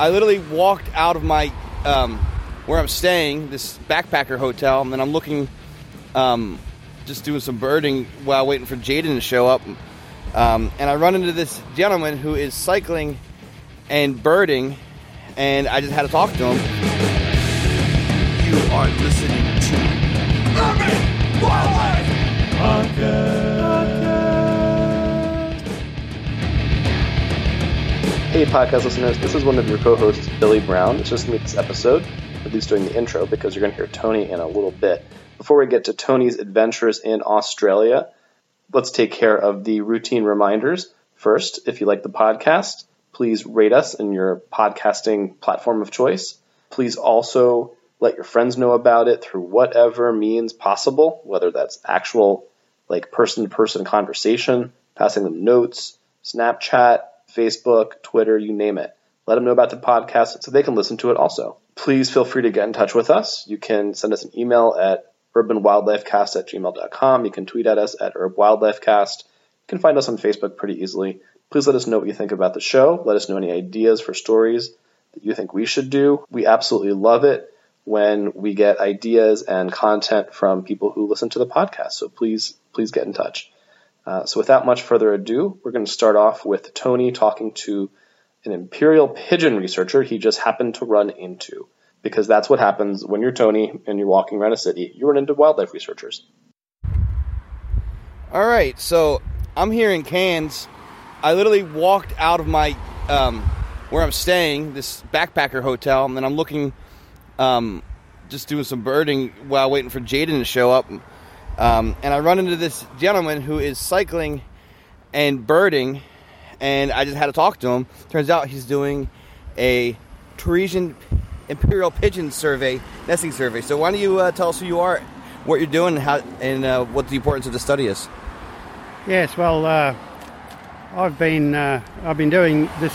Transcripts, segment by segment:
I literally walked out of my um, where I'm staying, this backpacker hotel, and then I'm looking, um, just doing some birding while waiting for Jaden to show up. Um, and I run into this gentleman who is cycling and birding, and I just had to talk to him. You are listening to Urban Wildlife Hey, podcast listeners, this is one of your co hosts, Billy Brown. It's just me this episode, at least during the intro, because you're going to hear Tony in a little bit. Before we get to Tony's adventures in Australia, let's take care of the routine reminders. First, if you like the podcast, please rate us in your podcasting platform of choice. Please also let your friends know about it through whatever means possible, whether that's actual, like person to person conversation, passing them notes, Snapchat, Facebook, Twitter, you name it. Let them know about the podcast so they can listen to it also. Please feel free to get in touch with us. You can send us an email at urbanwildlifecast at gmail.com. You can tweet at us at urbwildlifecast. You can find us on Facebook pretty easily. Please let us know what you think about the show. Let us know any ideas for stories that you think we should do. We absolutely love it when we get ideas and content from people who listen to the podcast. So please, please get in touch. Uh, so without much further ado, we're going to start off with Tony talking to an imperial pigeon researcher he just happened to run into. Because that's what happens when you're Tony and you're walking around a city. You run into wildlife researchers. All right, so I'm here in Cairns. I literally walked out of my um, where I'm staying, this backpacker hotel, and then I'm looking, um, just doing some birding while waiting for Jaden to show up. Um, and I run into this gentleman who is cycling and birding, and I just had to talk to him. Turns out he's doing a Torresian imperial pigeon survey, nesting survey. So why don't you uh, tell us who you are, what you're doing, and, how, and uh, what the importance of the study is? Yes, well, uh, I've been uh, I've been doing this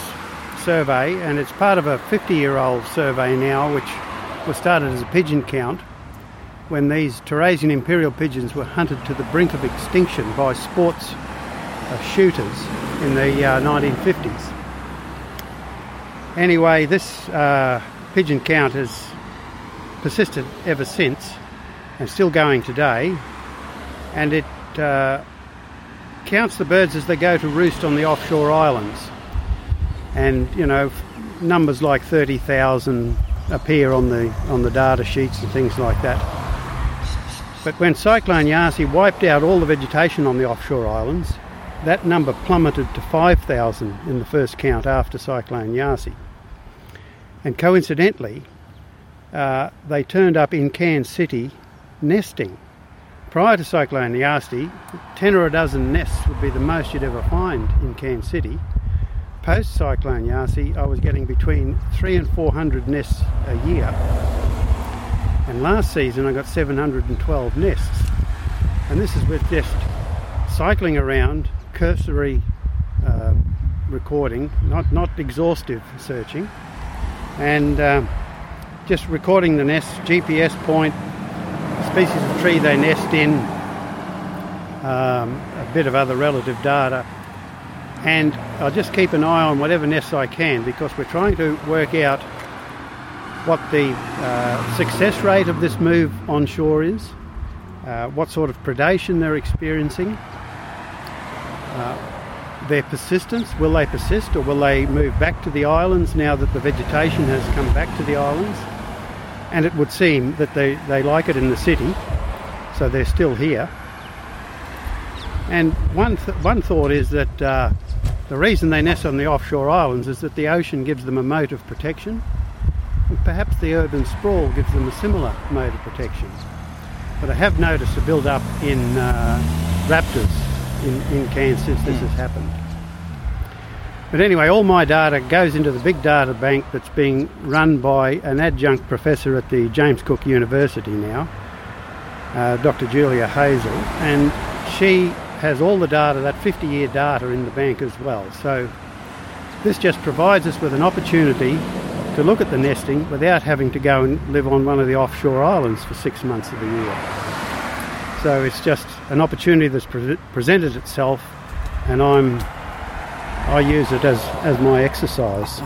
survey, and it's part of a 50-year-old survey now, which was started as a pigeon count when these Torresian imperial pigeons were hunted to the brink of extinction by sports uh, shooters in the uh, 1950s. Anyway, this uh, pigeon count has persisted ever since and still going today, and it uh, counts the birds as they go to roost on the offshore islands. And you know, numbers like 30,000 appear on the on the data sheets and things like that. But when Cyclone Yasi wiped out all the vegetation on the offshore islands, that number plummeted to 5,000 in the first count after Cyclone Yasi. And coincidentally, uh, they turned up in Cairns City nesting. Prior to Cyclone Yasi, 10 or a dozen nests would be the most you'd ever find in Cairns City. Post Cyclone Yasi, I was getting between three and 400 nests a year. And last season I got 712 nests. And this is with just cycling around, cursory uh, recording, not, not exhaustive searching, and um, just recording the nests, GPS point, species of tree they nest in, um, a bit of other relative data. And I'll just keep an eye on whatever nests I can because we're trying to work out what the uh, success rate of this move onshore is, uh, what sort of predation they're experiencing, uh, their persistence. Will they persist or will they move back to the islands now that the vegetation has come back to the islands? And it would seem that they, they like it in the city, so they're still here. And one, th- one thought is that uh, the reason they nest on the offshore islands is that the ocean gives them a moat of protection perhaps the urban sprawl gives them a similar mode of protection. But I have noticed a build up in uh, raptors in, in Cairns since this has happened. But anyway, all my data goes into the big data bank that's being run by an adjunct professor at the James Cook University now, uh, Dr. Julia Hazel, and she has all the data, that 50 year data in the bank as well. So this just provides us with an opportunity to look at the nesting without having to go and live on one of the offshore islands for six months of the year. So it's just an opportunity that's pre- presented itself, and I'm I use it as, as my exercise.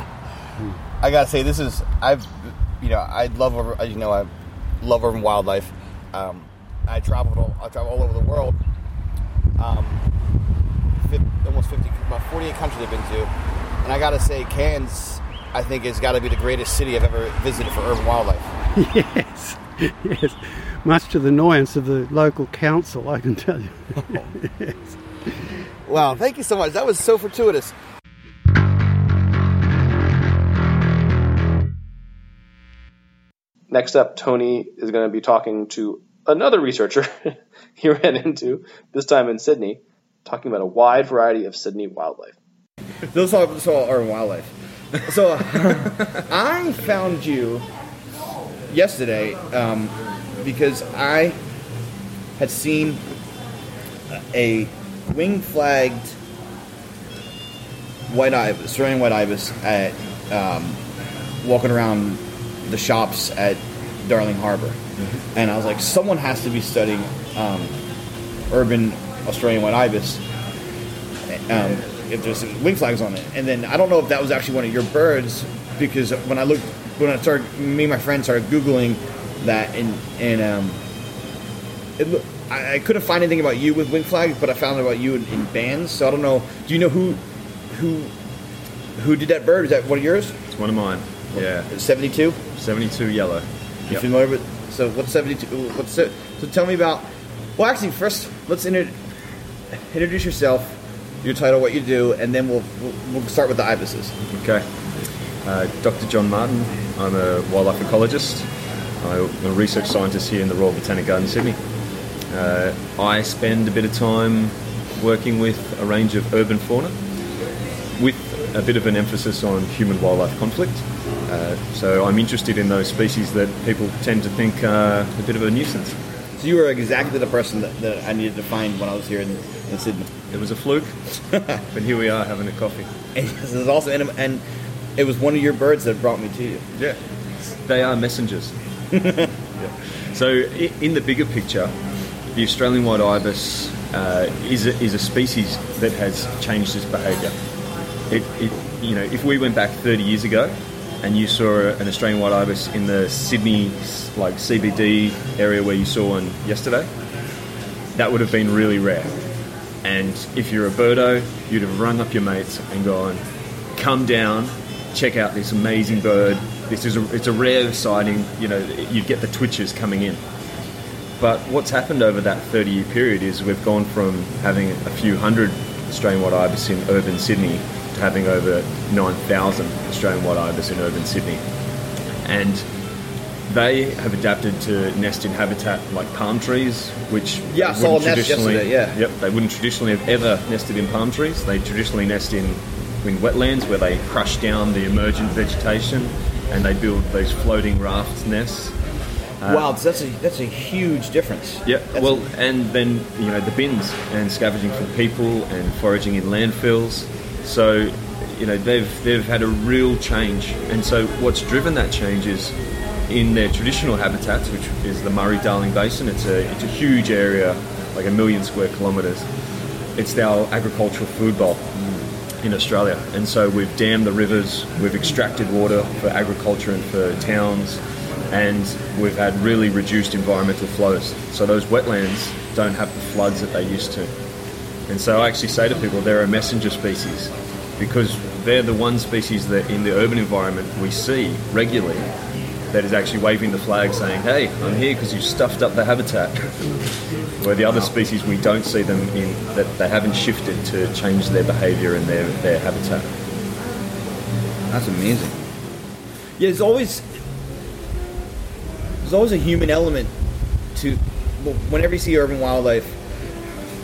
I gotta say, this is I've you know I love you know I love urban wildlife. Um, I traveled all, I travel all over the world. Um, almost fifty, about forty-eight countries I've been to, and I gotta say, Cairns, I think it's got to be the greatest city I've ever visited for urban wildlife. yes, yes. Much to the annoyance of the local council, I can tell you. Oh. Wow, thank you so much. That was so fortuitous. Next up, Tony is going to be talking to another researcher he ran into, this time in Sydney, talking about a wide variety of Sydney wildlife. Those are this is all urban wildlife. So I found you yesterday um, because I had seen a wing flagged white ibis, Australian white ibis, at um, walking around the shops at Darling Harbor, and I was like, someone has to be studying um, urban Australian white ibis. Um, if there's wing flags on it. And then I don't know if that was actually one of your birds because when I looked, when I started, me and my friend started googling that, and and um, it, I, I couldn't find anything about you with wing flags, but I found about you in, in bands. So I don't know. Do you know who who who did that bird? Is that one of yours? It's one of mine. Yeah, Seventy two. 72 yellow. You Yep. familiar with? So what's seventy two? What's it? So tell me about. Well, actually, first let's inter- introduce yourself, your title, what you do, and then we'll we'll, start with the ibises. Okay. Uh, Dr. John Martin. I'm a wildlife ecologist. I'm a research scientist here in the Royal Botanic Garden, Sydney. Uh, I spend a bit of time working with a range of urban fauna with a bit of an emphasis on human wildlife conflict. Uh, so I'm interested in those species that people tend to think are a bit of a nuisance. So you were exactly the person that, that I needed to find when I was here in, in Sydney. It was a fluke, but here we are having a coffee. And this is also and, and it was one of your birds that brought me to you. Yeah, they are messengers. Yeah. So, in the bigger picture, the Australian white ibis uh, is a, is a species that has changed its behaviour. It, it, you know, if we went back 30 years ago, and you saw an Australian white ibis in the Sydney like CBD area where you saw one yesterday, that would have been really rare. And if you're a birdo, you'd have rung up your mates and gone, "Come down, check out this amazing bird. This is a, it's a rare sighting. You know, you get the twitchers coming in." But what's happened over that 30 year period is we've gone from having a few hundred Australian white ibis in urban Sydney to having over 9,000 Australian white ibis in urban Sydney. And they have adapted to nest in habitat like palm trees, which Yeah, I they saw a wouldn't nest traditionally- yesterday, yeah. Yep, they wouldn't traditionally have ever nested in palm trees. They traditionally nest in, in wetlands where they crush down the emergent vegetation and they build those floating raft nests. Uh, wow, that's a that's a huge difference. Yeah, That's- well, and then you know the bins and scavenging from people and foraging in landfills. So, you know they've they've had a real change, and so what's driven that change is in their traditional habitats, which is the Murray-Darling Basin. It's a it's a huge area, like a million square kilometres. It's our agricultural food bowl in Australia, and so we've dammed the rivers, we've extracted water for agriculture and for towns, and we've had really reduced environmental flows. So those wetlands don't have the floods that they used to. And so I actually say to people they're a messenger species because they're the one species that in the urban environment we see regularly that is actually waving the flag saying, hey, I'm here because you stuffed up the habitat. Where the other species we don't see them in, that they haven't shifted to change their behaviour and their, their habitat. That's amazing. Yeah, there's always there's always a human element to well, whenever you see urban wildlife,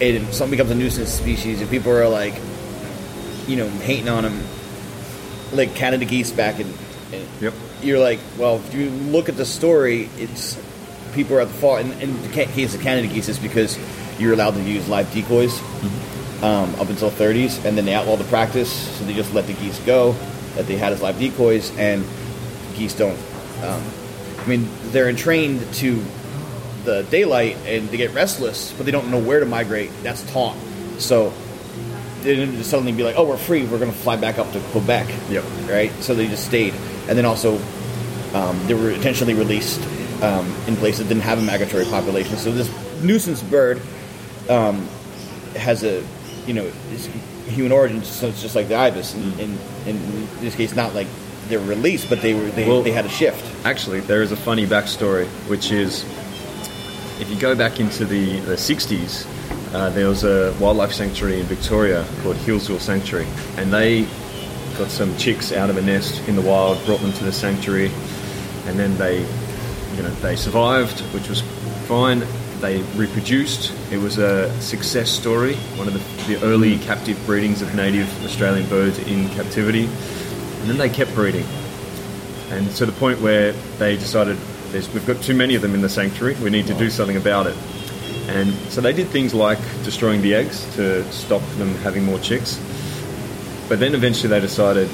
and something becomes a nuisance species, and people are like, you know, hating on them, like Canada geese back in. in Yep. You're like, well, if you look at the story, it's people are at the fault. In, in the case of Canada geese, it's because you're allowed to use live decoys um, up until 30s, and then they outlawed the practice, so they just let the geese go that they had as live decoys, and geese don't. Um, I mean, they're entrained to the daylight and they get restless, but they don't know where to migrate. That's taught. So they didn't just suddenly be like, "Oh, we're free. We're going to fly back up to Quebec." Yep. Right. So they just stayed. and then also um, they were intentionally released um, in places that didn't have a migratory population. So this nuisance bird um, has a you know human origin, so it's just like the ibis. And, in, in this case, not like they were released, but they were they, Well- they had a shift. Actually, there is a funny backstory, which is if you go back into the, the 60s, uh, there was a wildlife sanctuary in Victoria called Healesville Sanctuary, and they got some chicks out of a nest in the wild, brought them to the sanctuary, and then they, you know, they survived, which was fine. They reproduced. It was a success story, one of the, the early captive breedings of native Australian birds in captivity, and then they kept breeding and to the point where they decided there's, we've got too many of them in the sanctuary, we need to do something about it. And so they did things like destroying the eggs to stop them having more chicks. But then eventually they decided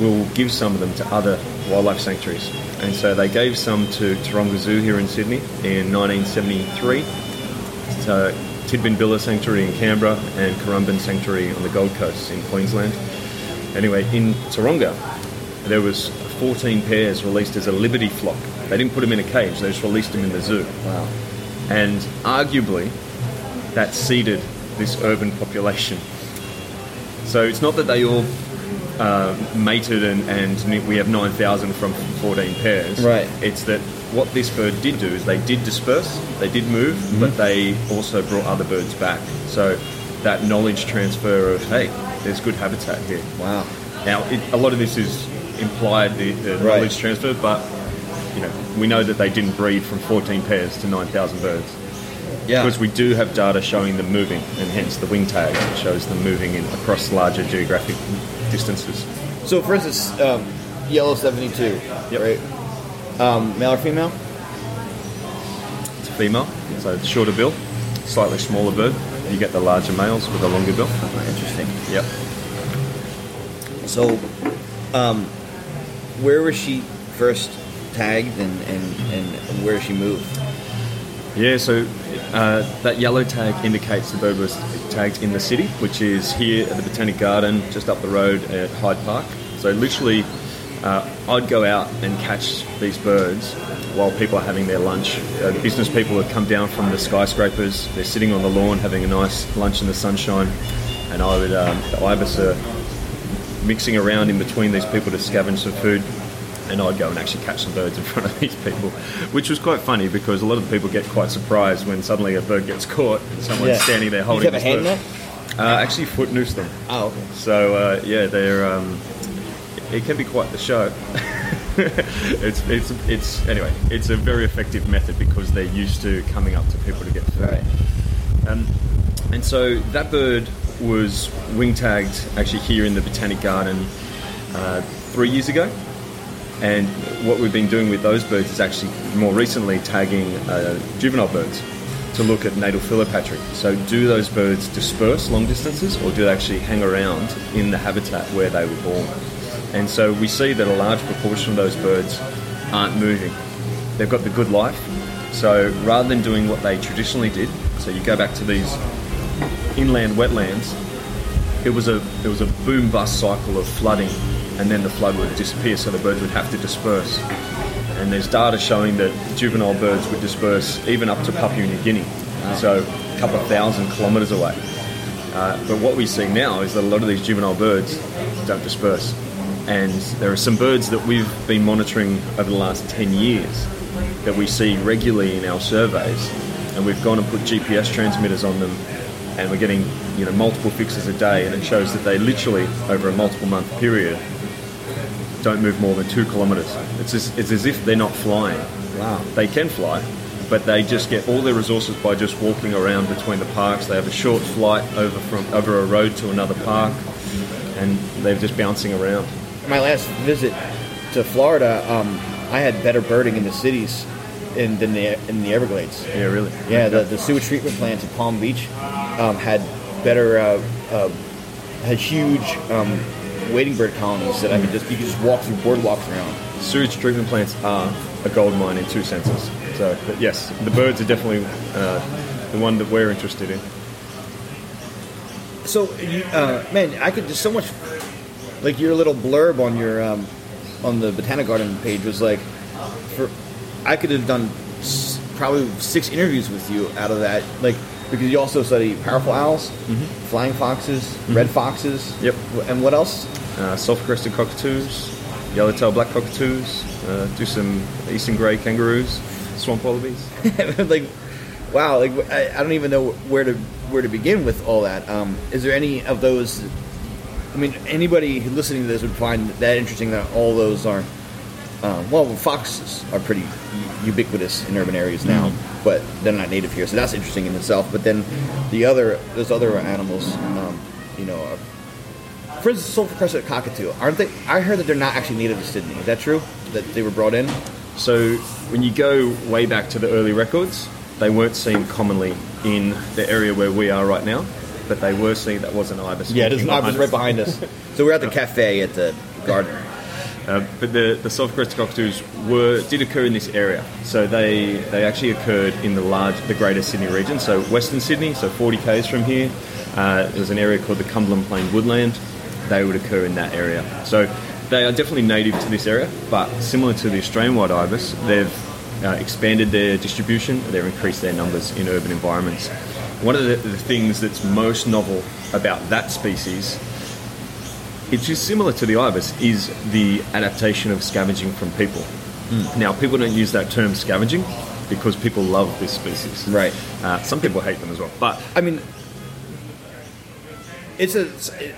we'll give some of them to other wildlife sanctuaries. And so they gave some to Taronga Zoo here in Sydney in 1973, to Tidbinbilla Sanctuary in Canberra, and Currumbin Sanctuary on the Gold Coast in Queensland. Anyway, in Taronga, there was 14 pairs released as a liberty flock. They didn't put them in a cage; they just released them in the zoo. Wow. And arguably, that seeded this urban population. So it's not that they all uh, mated and, and we have 9,000 from 14 pairs. Right. It's that what this bird did do is they did disperse, they did move, but they also brought other birds back. So that knowledge transfer of, hey, there's good habitat here. Wow. Now, it, a lot of this is implied, the, the Right. knowledge transfer, but you know, we know that they didn't breed from 14 pairs to 9,000 birds. Yeah. Because we do have data showing them moving, and hence the wing tag shows them moving in across larger geographic distances. So, for instance, um, yellow seventy two, Yep. right? Um, male or female? It's a female, so it's shorter bill, slightly smaller bird. You get the larger males with a longer bill. Oh, interesting. Yep. So, um, where was she first tagged, and, and, and where she moved? Yeah, so uh, that yellow tag indicates the bird was tagged in the city, which is here at the Botanic Garden, just up the road at Hyde Park. So literally, uh, I'd go out and catch these birds while people are having their lunch. Uh, business people have come down from the skyscrapers. They're sitting on the lawn having a nice lunch in the sunshine, and I would um, the ibis are mixing around in between these people to scavenge some food. And I'd go and actually catch some birds in front of these people, which was quite funny because a lot of the people get quite surprised when suddenly a bird gets caught and someone's Yeah. standing there holding. You have a hand net? Uh, actually, foot noose them. Oh, okay. So uh, yeah, they're um, it can be quite the show. it's it's it's anyway, it's a very effective method because they're used to coming up to people to get food. Right. Um, and so that bird was wing tagged actually here in the Botanic Garden uh, three years ago. And what we've been doing with those birds is actually more recently tagging uh, juvenile birds to look at natal philopatry. So, do those birds disperse long distances or do they actually hang around in the habitat where they were born? And so, we see that a large proportion of those birds aren't moving. They've got the good life. So, rather than doing what they traditionally did, so you go back to these inland wetlands, it was a it was a boom bust cycle of flooding, and then the flood would disappear, so the birds would have to disperse. And there's data showing that juvenile birds would disperse even up to Papua New Guinea, so a couple of thousand kilometres away. Uh, but what we see now is that a lot of these juvenile birds don't disperse. And there are some birds that we've been monitoring over the last 10 years that we see regularly in our surveys. And we've gone and put GPS transmitters on them and we're getting you know multiple fixes a day and it shows that they literally over a multiple month period don't move more than two kilometres. It's as, it's as if they're not flying. Wow. They can fly, but they just get all their resources by just walking around between the parks. They have a short flight over from over a road to another park, and they're just bouncing around. My last visit to Florida, um, I had better birding in the cities in, than the, in the Everglades. Yeah, really. Yeah, the, the sewage treatment plants at Palm Beach um, had better, uh, uh, had huge um, wading bird colonies that I could just you could just walk through boardwalks around. Sewage treatment plants are a gold mine in two senses. So, but yes, the birds are definitely uh, the one that we're interested in. So, uh, man, I could just so much like your little blurb on your um, on the Botanic Garden page was like, for I could have done s- probably six interviews with you out of that, like because you also study powerful owls, flying foxes, red foxes. Yep. And what else? Uh, sulphur-crested cockatoos, yellowtail black cockatoos, uh, do some eastern grey kangaroos, swamp wallabies. like, wow! Like I, I don't even know where to where to begin with all that. Um, is there any of those? I mean, anybody listening to this would find that interesting that all those are. Um, well, foxes are pretty ubiquitous in urban areas now, but they're not native here, so that's interesting in itself. But then the other, those other animals, um, you know, are, for instance, sulphur-crested cockatoo, aren't they? I heard that they're not actually native to Sydney. Is that true? That they were brought in? So when you go way back to the early records, they weren't seen commonly in the area where we are right now, but they were seen. That was an ibis. Yeah, there's an ibis right behind us. So we're at the cafe at the garden. Uh, but the, the sulphur-crested cockatoos were did occur in this area. So they they actually occurred in the large, the Greater Sydney region. So Western Sydney, so 40 k's from here. Uh, there's an area called the Cumberland Plain Woodland. They would occur in that area. So they are definitely native to this area, but similar to the Australian white ibis, they've uh, expanded their distribution. They've increased their numbers in urban environments. One of the, the things that's most novel about that species it's just similar to the ibis is the adaptation of scavenging from people. Now, people don't use that term scavenging because people love this species. Right. Uh, some people hate them as well. But I mean, it's a. It,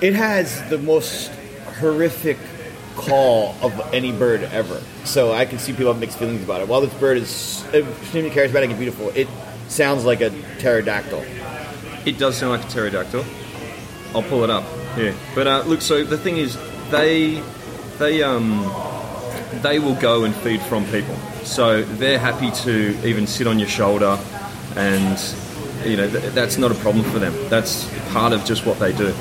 it has the most horrific call of any bird ever. So I can see people have mixed feelings about it. While this bird is extremely charismatic and beautiful, it sounds like a pterodactyl. it does sound like a pterodactyl. I'll pull it up here. But uh, look, so the thing is, they they um they will go and feed from people. So they're happy to even sit on your shoulder, and you know th- that's not a problem for them. That's part of just what they do.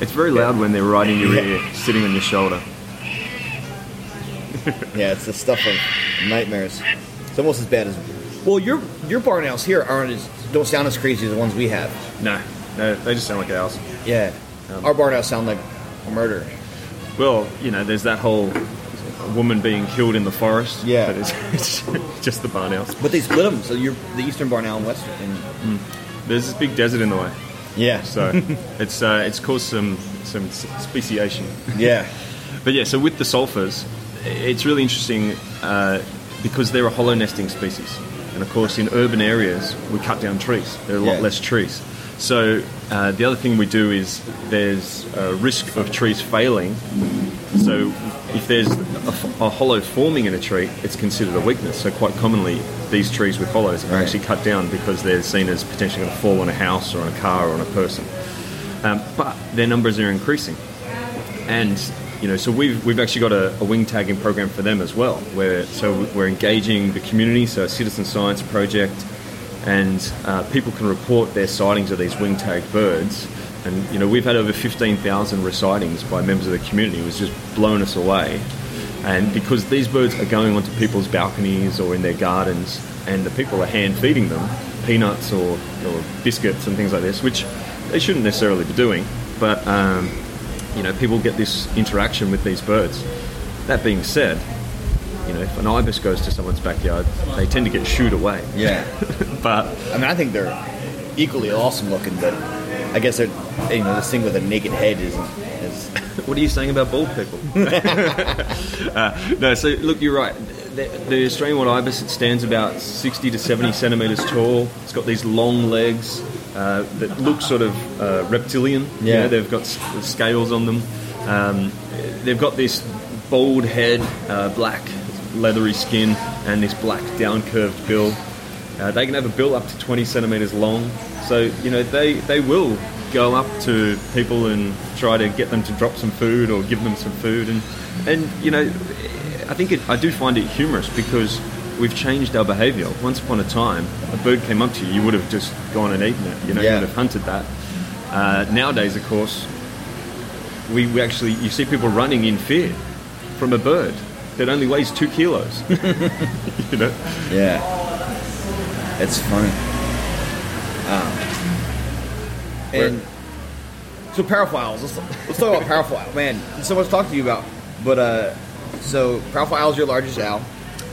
It's very loud when they're right in your ear, sitting on your shoulder. Yeah, it's the stuff of nightmares. It's almost as bad as. Well, your your barn owls here aren't as don't sound as crazy as the ones we have. No, no, they just sound like owls. Yeah, um, our barn owls sound like a murder. Well, you know, there's that whole woman being killed in the forest. Yeah. but it's, it's just the barn owls. But they split them, so you're the eastern barn owl and western. And, hmm. There's this big desert in the way, yeah, so it's uh, it's caused some some speciation. yeah, But yeah, so with the sulphurs, it's really interesting uh, because they're a hollow nesting species, and of course in urban areas we cut down trees. There are a lot Yeah. less trees. So uh, the other thing we do is there's a risk of trees failing. So if there's a hollow forming in a tree, it's considered a weakness. So quite commonly, these trees with hollows are Right. actually cut down because they're seen as potentially going to fall on a house or on a car or on a person. Um, but their numbers are increasing and you know, so we've we've actually got a, a wing tagging program for them as well. Where so we're engaging the community, so a citizen science project, and uh, people can report their sightings of these wing tagged birds. And you know, we've had over fifteen thousand resightings by members of the community. It was just blown us away. And because these birds are going onto people's balconies or in their gardens, and the people are hand feeding them peanuts or, or biscuits and things like this, which they shouldn't necessarily be doing, but um, you know, people get this interaction with these birds. That being said, you know, if an ibis goes to someone's backyard, they tend to get shooed away. yeah. But I mean, I think they're equally awesome looking, but I guess they're you know this thing with a naked head is is what are you saying about bald people? uh, no, so look, you're right. The, the Australian white ibis it stands about 60 to 70 centimeters tall. It's got these long legs uh, that look sort of uh, reptilian. You Yeah. know, they've got scales on them. Um, they've got this bald head, uh, black leathery skin, and this black down curved bill. Uh, they can have a bill up to 20 centimeters long. So, you know, they, they will go up to people and try to get them to drop some food or give them some food. And, and you know, I think it, I do find it humorous because we've changed our behavior. Once upon a time, a bird came up to you, you would have just gone and eaten it. You know, Yeah. you would have hunted that. Uh, nowadays, of course, we, we actually, you see people running in fear from a bird that only weighs two kilos. you know? yeah. It's funny. Um, and so powerful owls. Let's, let's talk about powerful owl. Man, there's so much to talk to you about. But uh, so powerful owls are your largest owl.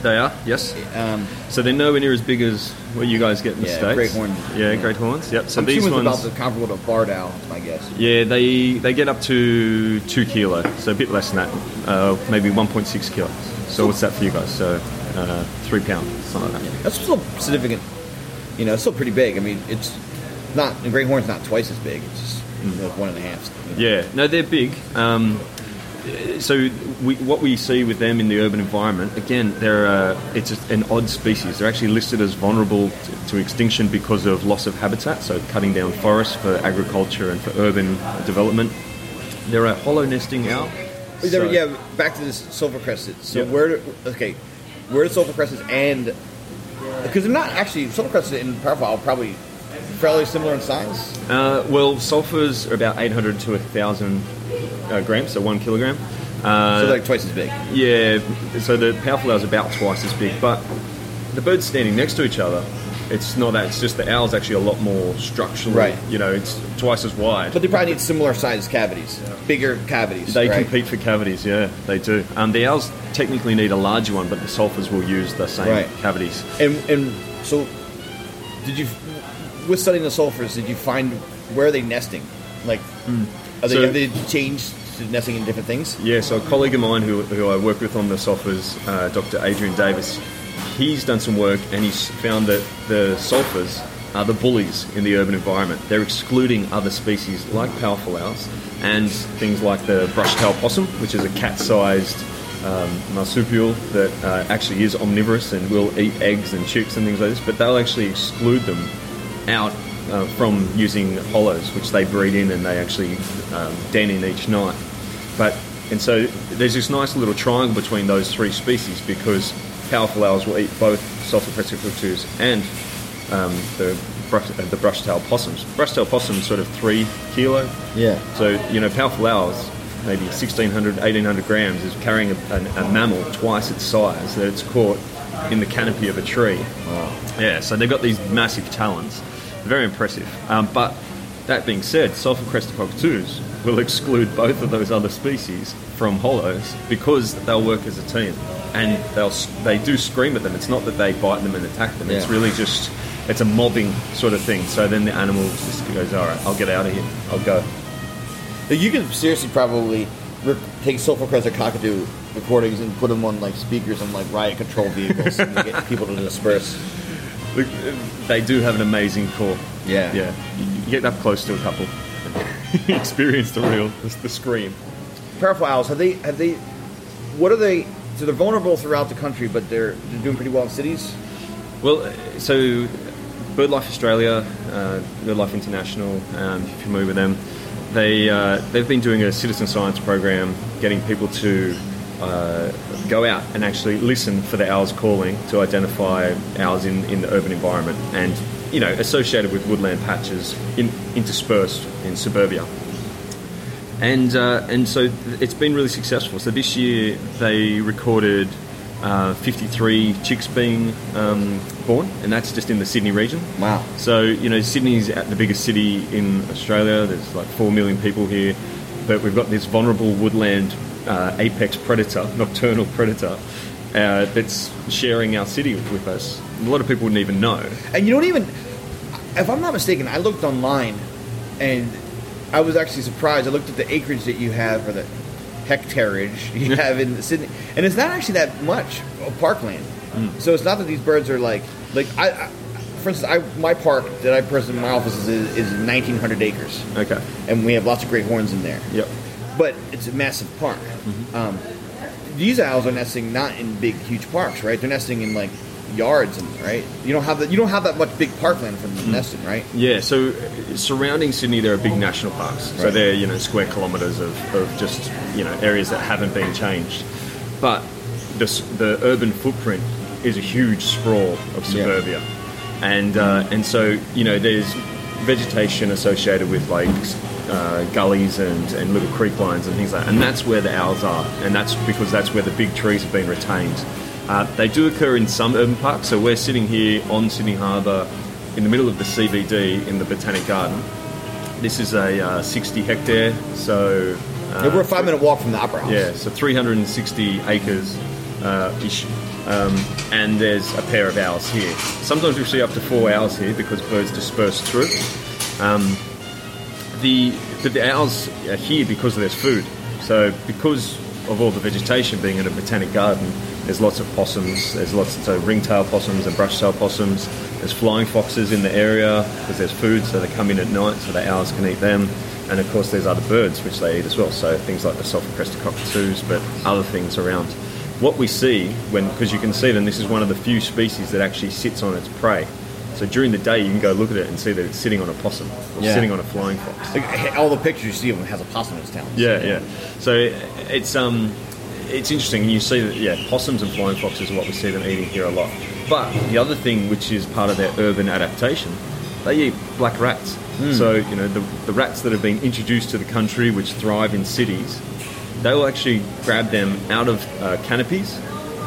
They are, yes. Um, So they're nowhere near as big as what you guys get in the Yeah, states. great horn. Yeah, great horns. Yep. So I'm these ones, about the comparable to barred owl. Is my guess. yeah, they they get up to two kilo, so a bit less than that, uh, maybe 1.6 kilos. So what's that for you guys? So uh, three pounds, something like that. That's still significant. You know, it's still pretty big. I mean, it's not the great horn's not twice as big. It's just you know, one and a half. Yeah, no, they're big. Um, so we, what we see with them in the urban environment, again, they're uh, it's an odd species. They're actually listed as vulnerable to, to extinction because of loss of habitat, so cutting down forests for agriculture and for urban development. They're a hollow nesting owl. So- yeah, back to this sulfur crested. So Yep. where? do- Okay, where do sulfur crested and because they're not actually sulfur crested and powerful owl probably fairly similar in size. Uh, well, sulfurs are about 800 to 1,000 uh, grams, so one kilogram. Uh, so they're like twice as big. Yeah, so the powerful owl is about twice as big, but the birds standing next to each other, it's not that. It's just the owl's actually a lot more structurally. Right. You know, it's twice as wide. But they probably need similar sized cavities, bigger cavities. they right? compete for cavities. Yeah, they do. Um, the owls technically need a larger one, but the sulfurs will use the same Right. cavities. And and so, did you, with studying the sulfurs, did you find where are they nesting? Like, are they So- have they changed to nesting in different things? Yeah, so a colleague of mine who, who I work with on the sulfurs, uh, Dr. Adrian Davis, he's done some work and he's found that the sulfurs are the bullies in the urban environment. They're excluding other species like powerful owls and things like the brush-tailed possum, which is a cat-sized um, marsupial that uh, actually is omnivorous and will eat eggs and chicks and things like this, but they'll actually exclude them out uh, from using hollows, which they breed in and they actually um, den in each night. But and so there's this nice little triangle between those three species because powerful owls will eat both sulfur cockatoos and um, the brush, uh, the brush-tailed possums. Brush-tailed possum is sort of three kilo. Yeah. So you know, powerful owls, maybe 1600, 1800 grams, is carrying a, a, a mammal twice its size that it's caught in the canopy of a tree. Yeah, so they've got these massive talons. Very impressive. Um, but that being said, sulfur crested cockatoos will exclude both of those other species from hollows because they'll work as a team, and they'll they do scream at them. It's not that they bite them and attack them. It's really just it's a mobbing sort of thing. So then the animal just goes, all right, I'll get out of here. I'll go. You could seriously probably rip, take sulfur crested cockatoo recordings and put them on like speakers and like riot control vehicles and get people to disperse. Look, They do have an amazing call. Yeah. Yeah. You get up close to a couple. Experience the real, the, the scream. Powerful owls have they have they? What are they? So they're vulnerable throughout the country, but they're they're doing pretty well in cities. Well, uh, so BirdLife Australia, uh, BirdLife International, um, if you're familiar with them, they uh, they've been doing a citizen science program, getting people to uh, go out and actually listen for the owls calling to identify owls in, in the urban environment and you know associated with woodland patches in, interspersed in suburbia and uh, and so it's been really successful. So this year they recorded uh, 53 chicks being um, born, and that's just in the Sydney region. Wow. So you know Sydney's at the biggest city in Australia. There's like four million people here, but we've got this vulnerable woodland uh, apex predator, nocturnal predator. Uh, that's sharing our city with us. A lot of people wouldn't even know. And you don't even, if I'm not mistaken, I looked online, and I was actually surprised. I looked at the acreage that you have, or the hectareage you have in Sydney, and it's not actually that much of parkland. So it's not that these birds are like, like I, I for instance, I my park that I personally my office is is 1,900 acres, Okay. and we have lots of great horns in there. Yep. But it's a massive park. Um, these owls are nesting not in big, huge parks, right? They're nesting in like yards, and right. You don't have that. You don't have that much big parkland for them nesting, right? Yeah, so uh, surrounding Sydney, there are big national parks. So Right. they're you know square kilometres of, of just you know areas that haven't been changed, but the the urban footprint is a huge sprawl of Yeah. suburbia, and uh, and so you know there's vegetation associated with like uh, gullies and, and little creek lines and things like that, and that's where the owls are, and that's because that's where the big trees have been retained. Uh, they do occur in some urban parks. So we're sitting here on Sydney Harbour in the middle of the CBD in the Botanic Garden. This is a uh, 60 hectare, so uh, Yeah, we're a five minute walk from the Opera House. yeah, so 360 acres uh, ish. Um, and there's a pair of owls here. Sometimes we see up to four owls here because birds disperse through. Um, the, but the owls are here because there's food. So because of all the vegetation being in a botanic garden, there's lots of possums. There's lots of so ringtail possums and brush-tail possums. There's flying foxes in the area because there's food, so they come in at night, so the owls can eat them. And of course, there's other birds which they eat as well. So things like the sulphur-crested cockatoos, but other things around. What we see when, because you can see them, this is one of the few species that actually sits on its prey. So during the day, you can go look at it and see that it's sitting on a possum or Yeah. sitting on a flying fox. All the pictures you see of him has a possum in his talons. Yeah, yeah. So it's um, it's interesting. and You see that yeah, possums and flying foxes are what we see them eating here a lot. But the other thing, which is part of their urban adaptation, they eat black rats. So you know the the rats that have been introduced to the country, which thrive in cities, they will actually grab them out of uh, canopies.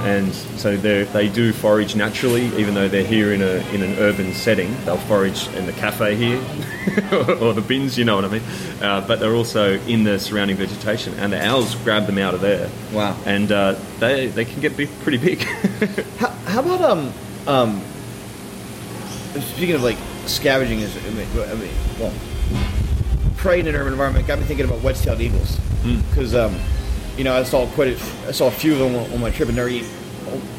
And so they they do forage naturally, even though they're here in a in an urban setting. They'll forage in the cafe here, or the bins, you know what I mean. Uh, but they're also in the surrounding vegetation, and the owls grab them out of there. Wow. And uh, they they can get big, pretty big. How, how about um um speaking of like scavenging is I mean, I mean well prey in an urban environment got me thinking about wedge-tailed eagles because um you know I saw quite a, I saw a few of them on, my trip and they're eating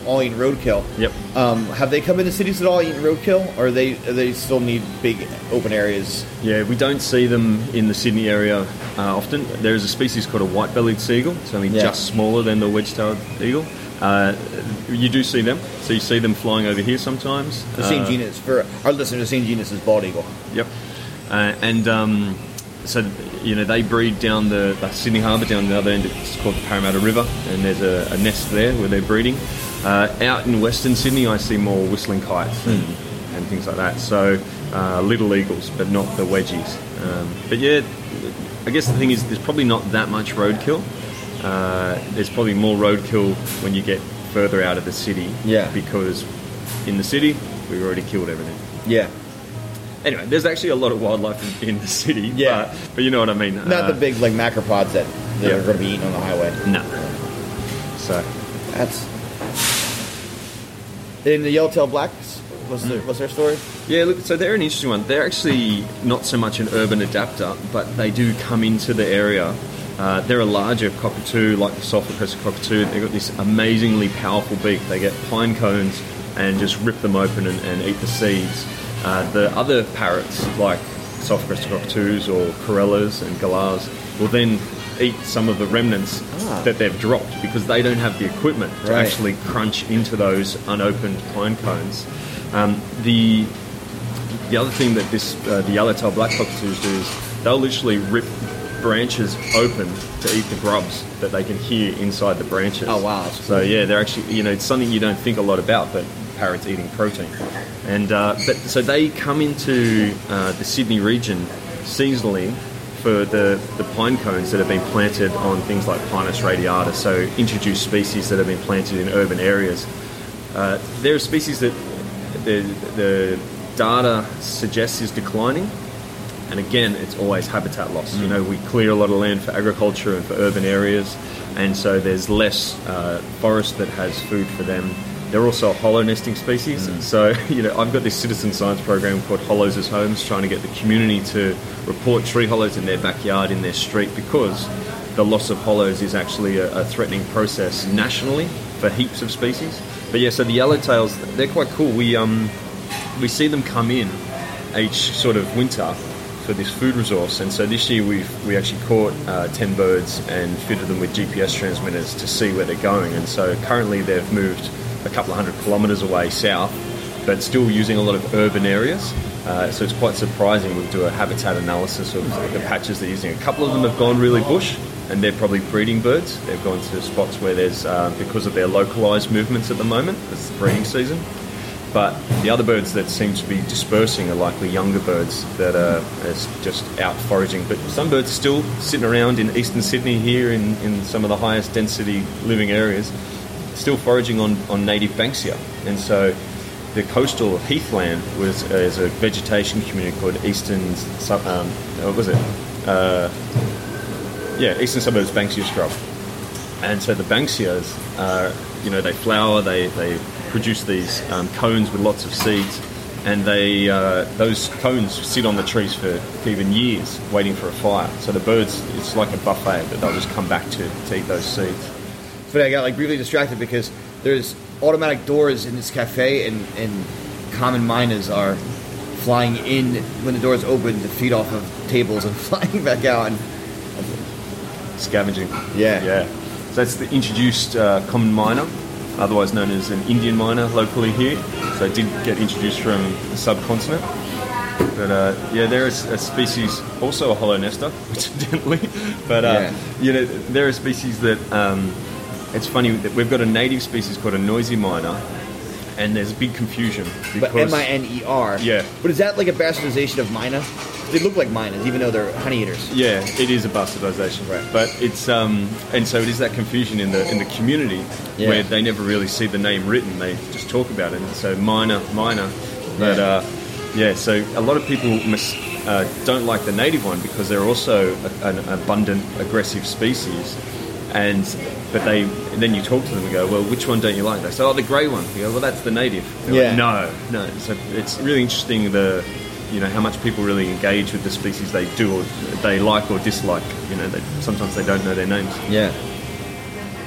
all, eating roadkill. Yep. Um, have they come into cities at all eating roadkill, or they they still need big open areas? Yeah, we don't see them in the Sydney area uh, often. There is a species called a white-bellied sea eagle. It's only Yeah. just smaller than the wedge-tailed eagle. Uh, you do see them, so you see them flying over here sometimes. The same Uh, genus for our listeners. The same genus as bald eagle. Yep. Uh, and um, so, you know, they breed down the, the Sydney Harbour, down the other end. It's called the Parramatta River, and there's a, a nest there where they're breeding. Uh, out in Western Sydney, I see more whistling kites and, and things like that. So, uh, little eagles, but not the wedgies. Um, but yeah, I guess the thing is, there's probably not that much roadkill. Uh, there's probably more roadkill when you get further out of the city. Yeah. Because in the city, we've already killed everything. Yeah, Anyway, there's actually a lot of wildlife in, in the city. Yeah. but, but you know what I mean. not Uh, the big like macropods that, that yeah. are going to be eaten on the highway. No. So That's in the yellowtail blacks. What's their what's their story? yeah, look. So they're an interesting one. They're actually not so much an urban adapter, but they do come into the area. Uh, they're a larger cockatoo, like the sulphur crested cockatoo. They've got this amazingly powerful beak. They get pine cones and just rip them open and, and eat the seeds. Uh, the other parrots, like sulphur crested cockatoos or corellas and galahs, will then eat some of the remnants Ah. that they've dropped because they don't have the equipment to Right. actually crunch into those unopened pine cones. Um, the the other thing that this uh, the yellowtail black cockatoos do is they'll literally rip branches open to eat the grubs that they can hear inside the branches. Oh, wow, So yeah, they're actually you know it's something you don't think a lot about, but parrots eating protein, and uh, but so they come into uh, the Sydney region seasonally for the, the pine cones that have been planted on things like Pinus radiata, so introduced species that have been planted in urban areas. Uh, there are species that the, the data suggests is declining, and again, it's always habitat loss. You know, we clear a lot of land for agriculture and for urban areas, and so there's less uh, forest that has food for them. They're also a hollow nesting species, so you know I've got this citizen science program called Hollows as Homes, trying to get the community to report tree hollows in their backyard, in their street, because the loss of hollows is actually a, a threatening process nationally for heaps of species. But yeah, so the yellowtails, they're quite cool. We um, we see them come in each sort of winter for this food resource, and so this year we've we actually caught uh, ten birds and fitted them with GPS transmitters to see where they're going. And so currently they've moved a couple of hundred kilometres away south, but still using a lot of urban areas. Uh, so it's quite surprising. We'll do a habitat analysis of the patches they're using. A couple of them have gone really bush, and they're probably breeding birds. They've gone to spots where there's uh, because of their localised movements at the moment. It's the breeding season. But the other birds that seem to be dispersing are likely younger birds that are just out foraging. But some birds still sitting around in eastern Sydney here in, in some of the highest density living areas, still foraging on, on native Banksia. And so the coastal heathland was uh, is a vegetation community called Eastern, um, what was it? Uh, yeah, Eastern Suburbs Banksia Scrub. And so the Banksias, uh, you know, they flower, they, they produce these um, cones with lots of seeds, and they uh, those cones sit on the trees for even years, waiting for a fire. So the birds, it's like a buffet that they'll just come back to to eat those seeds. But I got like briefly distracted because there's automatic doors in this cafe, and, and common mynas are flying in when the doors open to feed off of tables and flying back out. And Scavenging. Yeah. Yeah. So that's the introduced uh, common myna, otherwise known as an Indian myna locally here. So it did get introduced from the subcontinent. But uh, yeah, there is a species, also a hollow nester, incidentally. But uh, Yeah. you know, there are species that um, it's funny that we've got a native species called a noisy miner, and there's a big confusion but M I N E R. Yeah. But is that like a bastardization of myna? They look like mynas, even though they're honey eaters. Yeah, it is a bastardization, Right. But it's um, and so it is that confusion in the in the community Yeah. where they never really see the name written; they just talk about it. And so minor, minor, but Yeah. uh, yeah. So a lot of people mis- uh, don't like the native one because they're also a, an abundant, aggressive species, and but they then you talk to them and go, well, which one don't you like? They say, oh, the grey one. You go, well, that's the native. They're Yeah. like, no, no. So it's really interesting the you know how much people really engage with the species they do or they like or dislike. You know, they, sometimes they don't know their names. Yeah.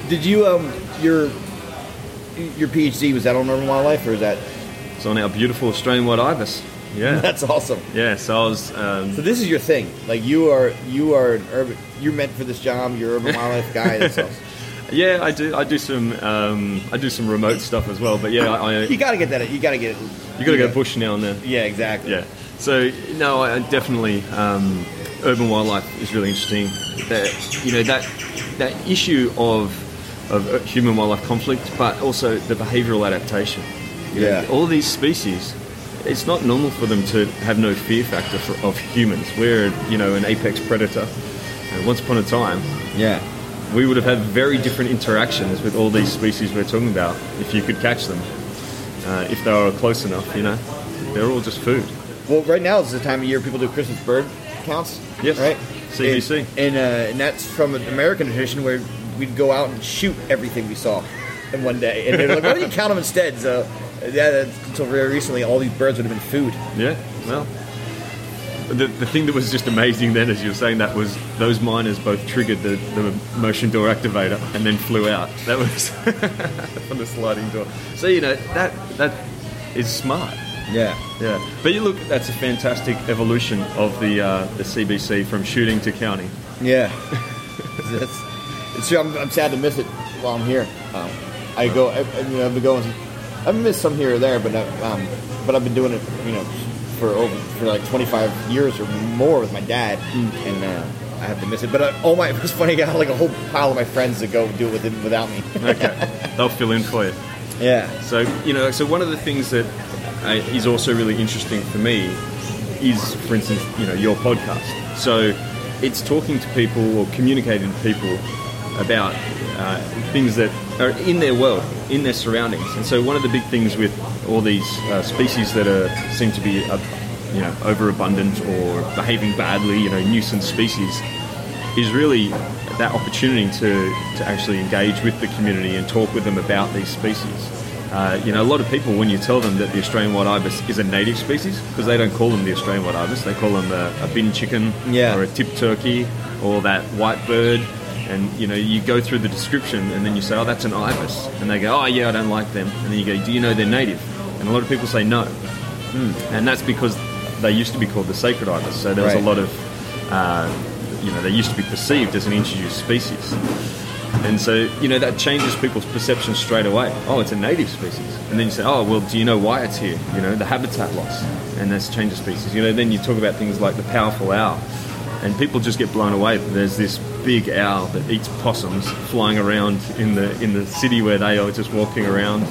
Did you um your your PhD was that on urban wildlife or is that It's on our beautiful Australian white ibis. Yeah, that's awesome. yeah. So I was. Um, So this is your thing. Like you are you are an urban you're meant for this job, you're an urban wildlife guy. That's awesome. Yeah, I do. I do some. Um, I do some remote stuff as well. But yeah, I, I You gotta get that you gotta get it you got to go bush now and then. Yeah, exactly. Yeah. So no, I definitely um, urban wildlife is really interesting. That you know that that issue of of human wildlife conflict, but also the behavioural adaptation. You know, Yeah. all these species. It's not normal for them to have no fear factor for, of humans. We're, you know, an apex predator. And once upon a time, Yeah. We would have had very different interactions with all these species we're talking about if you could catch them. Uh, if they were close enough, you know. They're all just food. Well, right now is the time of year people do Christmas bird counts. Yes. Right. CBC. And and, uh, and that's from an American tradition where we'd go out and shoot everything we saw in one day, and they're like, "Why don't you count them instead?" So, yeah, until very recently, all these birds would have been food. Yeah, well. The, the thing that was just amazing then, as you were saying that, was those miners both triggered the, the motion door activator and then flew out. That was on the sliding door. So you know that that is smart. Yeah. Yeah, but you look, that's a fantastic evolution of the uh, the CBC from shooting to counting. Yeah. it's, it's true. I'm, I'm sad to miss it while I'm here. Um, I go. I, I, you know, I've been going. I've missed some here or there, but I, um, but I've been doing it. You know, for over for like 25 years or more with my dad, and uh, I have to miss it. But uh, all my it was funny. I got like a whole pile of my friends that go do it with him without me. Okay, they'll fill in for you. yeah. So you know, so one of the things that uh, is also really interesting for me is, for instance, you know, your podcast. So it's talking to people or communicating to people about uh, things that are in their world, in their surroundings. And so one of the big things with all these uh, species that are seem to be, uh, you know, overabundant or behaving badly, you know, nuisance species, is really that opportunity to, to actually engage with the community and talk with them about these species. Uh, you know, a lot of people, when you tell them that the Australian white ibis is a native species, because they don't call them the Australian white ibis, they call them a, a bin chicken Yeah. or a tip turkey or that white bird. And you know, you go through the description and then you say, "Oh, that's an ibis," and they go, "Oh, yeah, I don't like them." And then you go, "Do you know they're native?" And a lot of people say no, and that's because they used to be called the sacred ibis. So there was Right. a lot of, uh, you know, they used to be perceived as an introduced species. And so, you know, that changes people's perception straight away. Oh, it's a native species. And then you say, oh, well, do you know why it's here? You know, the habitat loss. And that's changes species. You know, then you talk about things like the powerful owl. And people just get blown away. There's this big owl that eats possums flying around in the in the city where they are just walking around.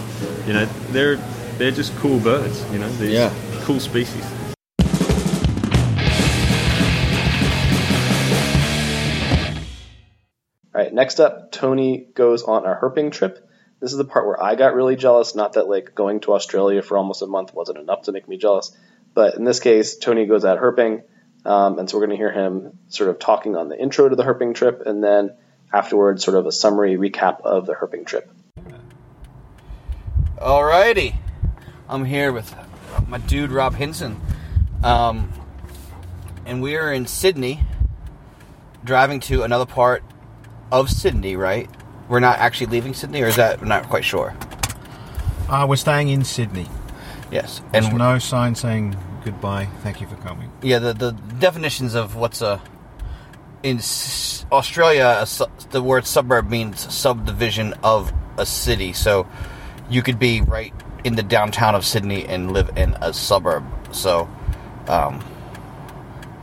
You know, they're they're just cool birds. You know, these Yeah. cool species. All right, next up, Tony goes on a herping trip This is the part where I got really jealous. Not that like going to Australia for almost a month wasn't enough to make me jealous, but in this case, Tony goes out herping, um, and so we're going to hear him sort of talking on the intro to the herping trip, and then afterwards, sort of a summary recap of the herping trip. Alrighty, I'm here with my dude Rob Hinson, um, and we are in Sydney, driving to another part of Sydney. Right? We're not actually leaving Sydney, or is that we're not quite sure? Uh, we're staying in Sydney. Yes, There's and no sign saying goodbye. Thank you for coming. yeah, the the definitions of what's a in S- Australia, a su- the word suburb means subdivision of a city. So you could be right in the downtown of Sydney and live in a suburb. So um,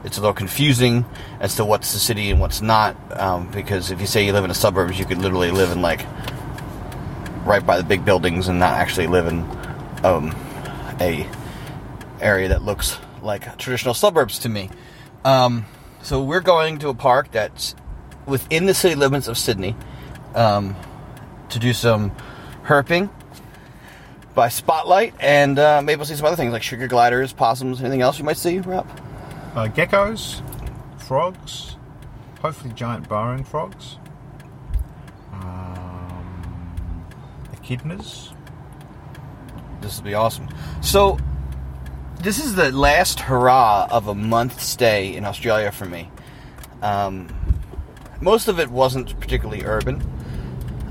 it's a little confusing as to what's the city and what's not. Um, because if you say you live in a suburbs, you could literally live in like right by the big buildings and not actually live in um, a area that looks like traditional suburbs to me. Um, so we're going to a park that's within the city limits of Sydney um, to do some herping by spotlight, and uh, maybe we'll see some other things like sugar gliders, possums, anything else you might see, Rob. Uh, geckos, frogs, hopefully giant burrowing frogs, um, echidnas. This will be awesome. So, this is the last hurrah of a month stay in Australia for me. Um, most of it wasn't particularly urban.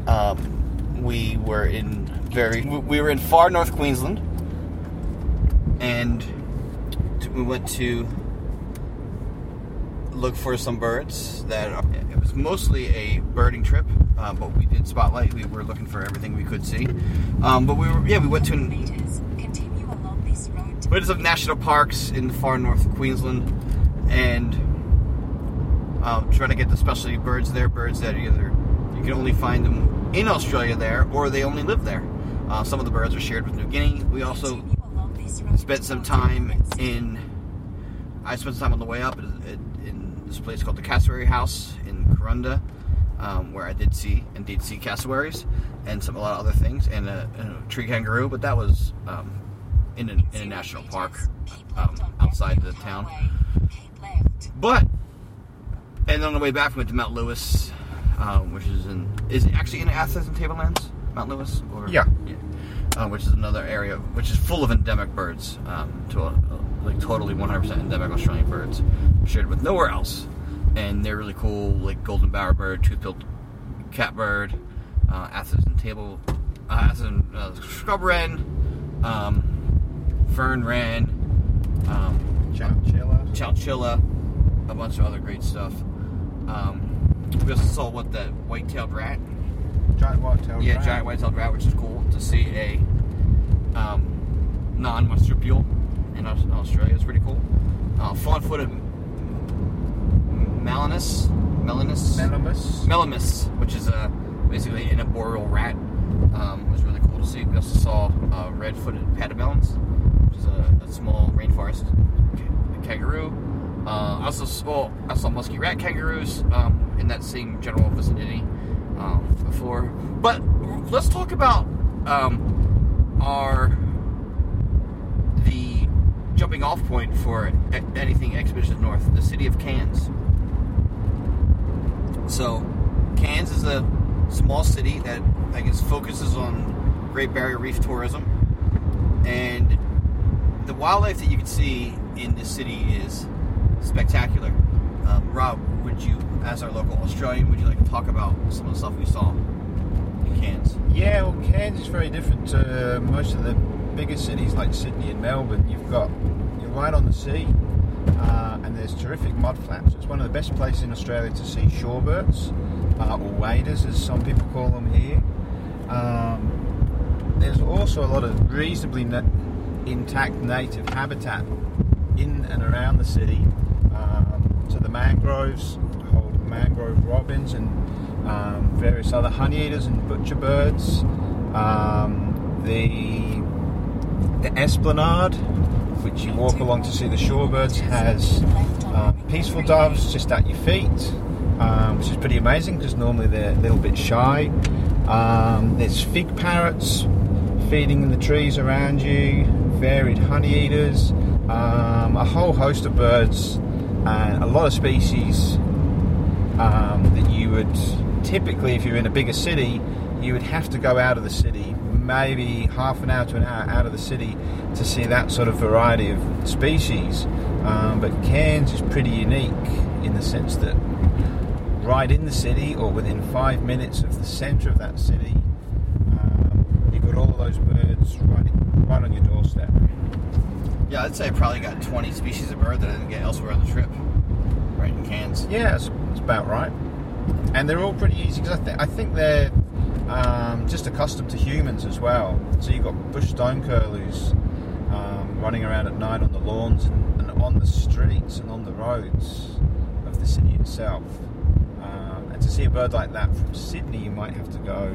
Um, we were in very, we were in far north Queensland, and we went to look for some birds. That it was mostly a birding trip, uh, but we did spotlight. We were looking for everything we could see. Um, but we were, yeah, we went to meters, continue along this road to we went to some national parks in the far north of Queensland, and um, trying to get the specialty birds there. Birds that either you can only find them in Australia there, or they only live there. Uh, some of the birds are shared with New Guinea. We also spent some time in. I spent some time on the way up in, this place called the Cassowary House in Kuranda, um, where I did see and did see cassowaries and some a lot of other things and a, and a tree kangaroo. But that was um, in, a, in a national park um, outside the town. But and on the way back we went to Mount Lewis, um, which is in is actually in Atherton Tablelands, Mount Lewis, or Yeah. uh, which is another area which is full of endemic birds, um, to a, a- like totally 100% endemic Australian birds, shared with nowhere else, and they're really cool, like golden bowerbird, tooth-billed catbird, uh, Atherton table, uh, Atherton uh, scrub wren, um, fern wren. Um, Chinchilla. Chowchilla, a bunch of other great stuff. Um, we also saw what that white-tailed rat. Giant white-tailed Yeah, rat. giant white-tailed rat, which is cool to see a um, non-marsupial in Australia. It's pretty cool. Uh, fawn-footed melanus, melanus, Melomys. melomys, which is a basically an arboreal rat. Um, was really cool to see. We also saw uh, red-footed pademelons, which is a, a small rainforest ca- kangaroo. Uh, I also saw I saw musky rat kangaroos um, in that same general vicinity um, before. But let's talk about um, our the jumping off point for anything Expeditions North, the city of Cairns. So, Cairns is a small city that I guess focuses on Great Barrier Reef tourism, and the wildlife that you can see in this city is spectacular. Um, Rob, would you, as our local Australian, would you like to talk about some of the stuff we saw in Cairns? Yeah, well, Cairns is very different to most of the bigger cities like Sydney and Melbourne. You've got you're right on the sea, uh, and there's terrific mud flaps. It's one of the best places in Australia to see shorebirds, uh, or waders, as some people call them here. Um, there's also a lot of reasonably na- intact native habitat in and around the city. So the mangroves hold mangrove robins and um, various other honey eaters and butcher birds. Um, the the esplanade, which you walk along to see the shorebirds, has um, peaceful doves just at your feet, um, which is pretty amazing because normally they're a little bit shy. Um, there's fig parrots feeding in the trees around you, varied honey eaters, um, a whole host of birds, and a lot of species um, that you would typically, if you're in a bigger city, you would have to go out of the city, maybe half an hour to an hour out of the city to see that sort of variety of species. Um, but Cairns is pretty unique in the sense that right in the city or within five minutes of the centre of that city, um, you've got all those birds right, right on your doorstep. Yeah, I'd say I probably got 20 species of bird that I didn't get elsewhere on the trip. Right in Cairns. Yeah, it's, that's about right. And they're all pretty easy because I, th- I think they're um, just accustomed to humans as well. So you've got bush stone curlews um, running around at night on the lawns and, and on the streets and on the roads of the city itself. Um, and to see a bird like that from Sydney, you might have to go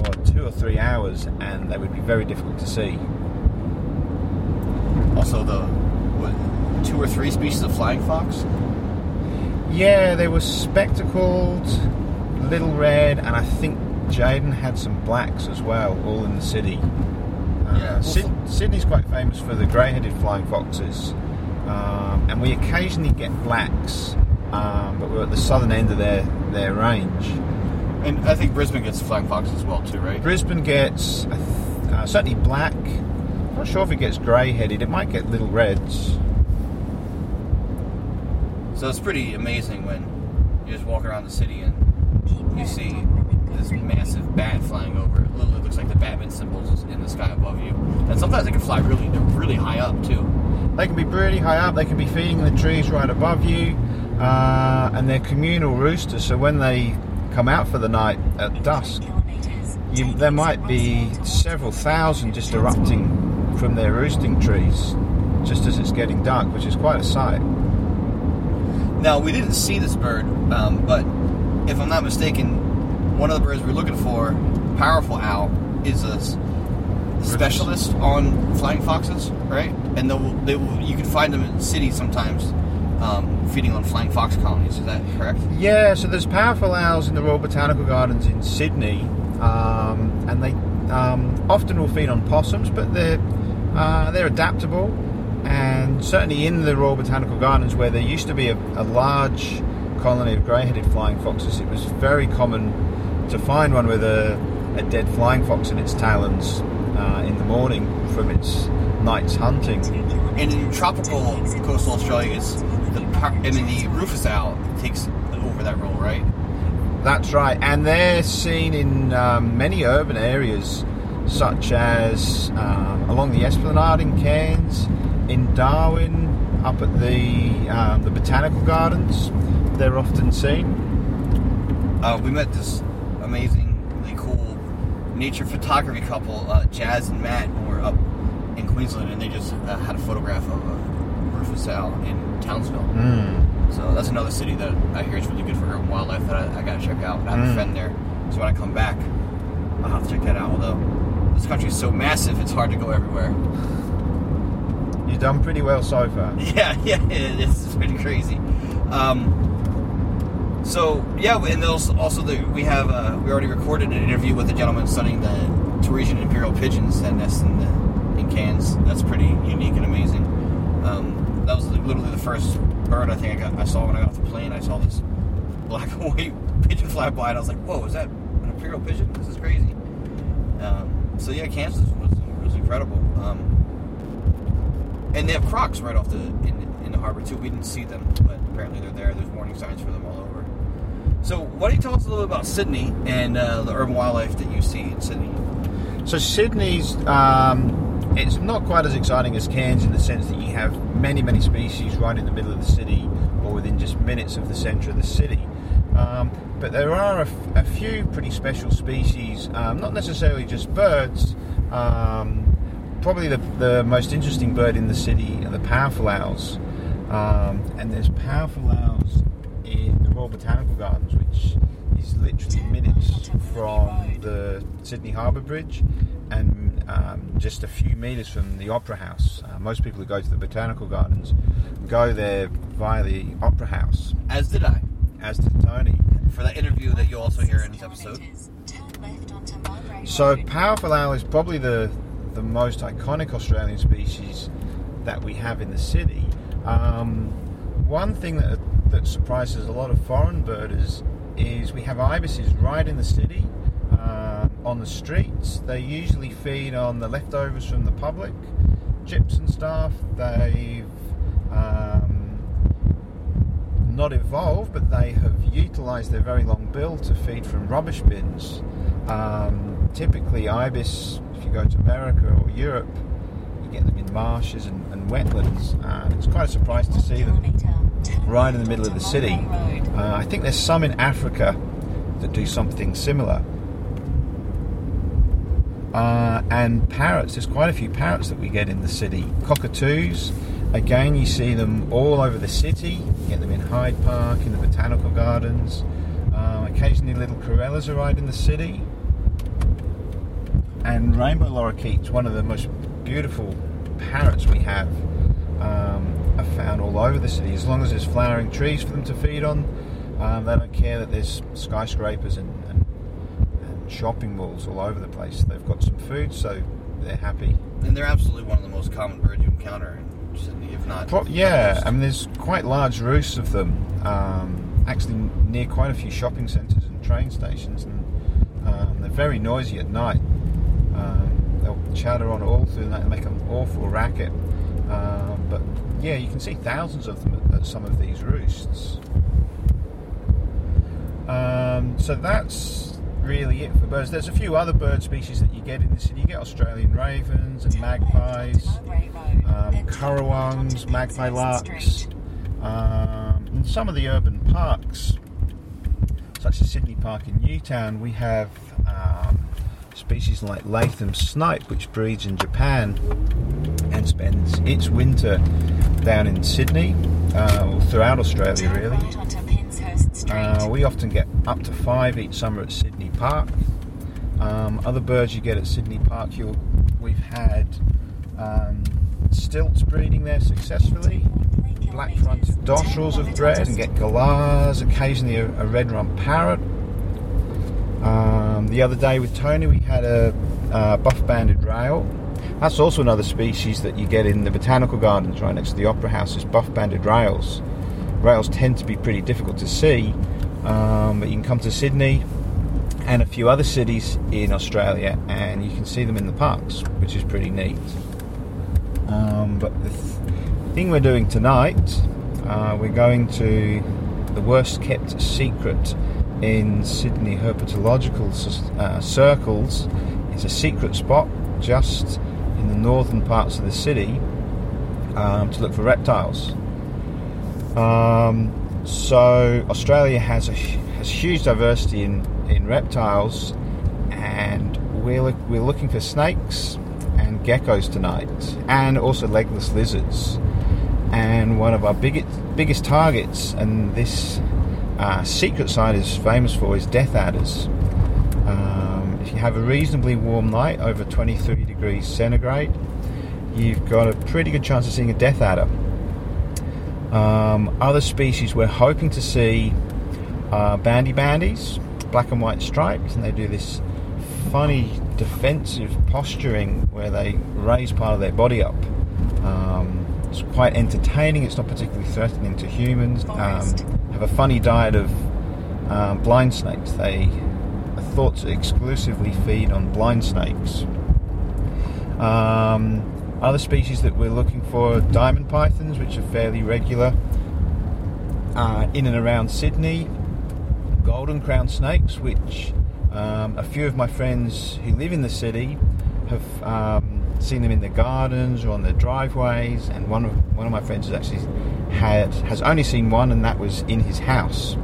what, two or three hours, and they would be very difficult to see. Also, the what, two or three species of flying fox. Yeah, they were spectacled, little red, and I think Jaden had some blacks as well, all in the city. Uh, Yeah. Syd- Sydney's quite famous for the grey-headed flying foxes, um, and we occasionally get blacks, um, but we're at the southern end of their their range. And I think Brisbane gets flying fox as well, too, right? Brisbane gets uh, uh, certainly black. Not sure if it gets grey-headed. It might get little reds. So it's pretty amazing when you just walk around the city and you see this massive bat flying over. It literally looks like the Batman symbols in the sky above you. And sometimes they can fly really, really high up too. They can be pretty high up. They can be feeding the trees right above you, uh, and they're communal roosters. So when they come out for the night at dusk, you, there might be several thousand just erupting from their roosting trees, just as it's getting dark, which is quite a sight. Now we didn't see this bird, um, but if I'm not mistaken, one of the birds we're looking for, powerful owl, is a specialist on flying foxes, right? And they will, you can find them in cities sometimes, um, feeding on flying fox colonies. Is that correct? Yeah, so there's powerful owls in the Royal Botanical Gardens in Sydney, um, and they um, often will feed on possums, but they're uh, they're adaptable. And certainly in the Royal Botanical Gardens, where there used to be a, a large colony of grey-headed flying foxes, it was very common to find one with a, a dead flying fox in its talons uh, in the morning from its night's hunting. And in tropical coastal Australia, it's the par- I mean the rufous owl takes over that role, right? That's right, and they're seen in um, many urban areas, such as um, along the Esplanade in Cairns, in Darwin, up at the um, the botanical gardens. They're often seen. Uh, we met this amazingly cool nature photography couple, uh, Jazz and Matt, when we were up in Queensland, and they just uh, had a photograph of a rufous owl in Townsville. So that's another city that I hear is really good for urban wildlife that I, I got to check out. I have a friend there, so when I come back, I'll have to check that out. Although this country is so massive, it's hard to go everywhere. You've done pretty well so far. Yeah, yeah, it- it's pretty crazy. Um, so yeah, and also, also the, we have uh, we already recorded an interview with a gentleman studying the Torresian imperial pigeons that nest in the in Cairns. That's pretty unique and amazing. Um, that was literally the first bird I think I got I saw when I got off the plane. I saw this black and white pigeon fly by, and I was like, "Whoa, is that an imperial pigeon? This is crazy." Um, so yeah, Cairns was, was incredible. Um, and they have crocs right off the in, in the harbor too. We didn't see them, but apparently they're there. There's warning signs for them all over. So, why don't you tell us a little bit about Sydney and uh, the urban wildlife that you see in Sydney? So Sydney's um, it's not quite as exciting as Cairns in the sense that you have many many species right in the middle of the city or within just minutes of the centre of the city. Um, but there are a, f- a few pretty special species, um, not necessarily just birds. Um, probably the, the most interesting bird in the city are the powerful owls. Um, and there's powerful owls in the Royal Botanical Gardens, which is literally minutes from the Sydney Harbour Bridge and um, just a few metres from the Opera House. Uh, most people who go to the Botanical Gardens go there via the Opera House, As did I as did Tony. For that interview that you'll also hear in this episode. So powerful owl is probably the the most iconic Australian species that we have in the city. Um, one thing that that surprises a lot of foreign birders is we have ibises right in the city um, on the streets. They usually feed on the leftovers from the public, chips and stuff. They've um, not evolved, but they have utilised their very long bill to feed from rubbish bins. Um, typically, ibis, if you go to America or Europe, you get them in marshes and, and wetlands. It's quite a surprise to see them right in the middle of the city. Uh, I think there's some in Africa that do something similar. Uh, and parrots, there's quite a few parrots that we get in the city. Cockatoos, again, you see them all over the city. You get them in Hyde Park, in the botanical gardens. Uh, occasionally, little corellas are right in the city. And rainbow lorikeets, one of the most beautiful parrots we have, um, are found all over the city. As long as there's flowering trees for them to feed on, um, they don't care that there's skyscrapers and, and, and shopping malls all over the place. They've got some food, so they're happy. And they're absolutely one of the most common birds you encounter if not. Pro- yeah, most. I mean, there's quite large roosts of them, um, actually near quite a few shopping centres and train stations, and um, they're very noisy at night. Um, they'll chatter on all through the night and make an awful racket. Um, but yeah, you can see thousands of them at, at some of these roosts. Um, so that's really it for birds. There's a few other bird species that you get in the city. You get Australian ravens and magpies um, then turn right currawongs, magpie larks, um, in some of the urban parks, such as Sydney Park in Newtown, we have um, species like Latham snipe, which breeds in Japan and spends its winter down in Sydney, uh, or throughout Australia, really. onto Penshurst Street. Uh, we often get up to five each summer at Sydney Park. Um, other birds you get at Sydney Park, you'll, we've had um, stilts breeding there successfully. Black-fronted dotterels have bred and get galahs, occasionally a, a red-rump parrot. Um, the other day with Tony, we had a uh, buff-banded rail. That's also another species that you get in the botanical gardens right next to the opera house. Is buff-banded rails. Rails tend to be pretty difficult to see, um, but you can come to Sydney and a few other cities in Australia, and you can see them in the parks, which is pretty neat. Um, but the th- thing we're doing tonight, uh, we're going to the worst kept secret in Sydney herpetological uh, circles. It's a secret spot just in the northern parts of the city um, to look for reptiles. Um, so Australia has a has huge diversity in, in reptiles, and we're look, we're looking for snakes and geckos tonight, and also legless lizards. And one of our biggest biggest targets, and this uh, secret site is famous for, is death adders. Um, if you have a reasonably warm night, over 23 degrees centigrade, you've got a pretty good chance of seeing a death adder. Um, other species we're hoping to see are bandy bandies, black and white stripes, and they do this funny defensive posturing where they raise part of their body up. Um, it's quite entertaining. It's not particularly threatening to humans. Um, have a funny diet of um, blind snakes. They are thought to exclusively feed on blind snakes. Um, other species that we're looking for are diamond pythons, which are fairly regular uh, in and around Sydney. Golden crown snakes, which um, a few of my friends who live in the city have um, seen them in their gardens or on their driveways. And one of one of my friends has actually had has only seen one, and that was in his house,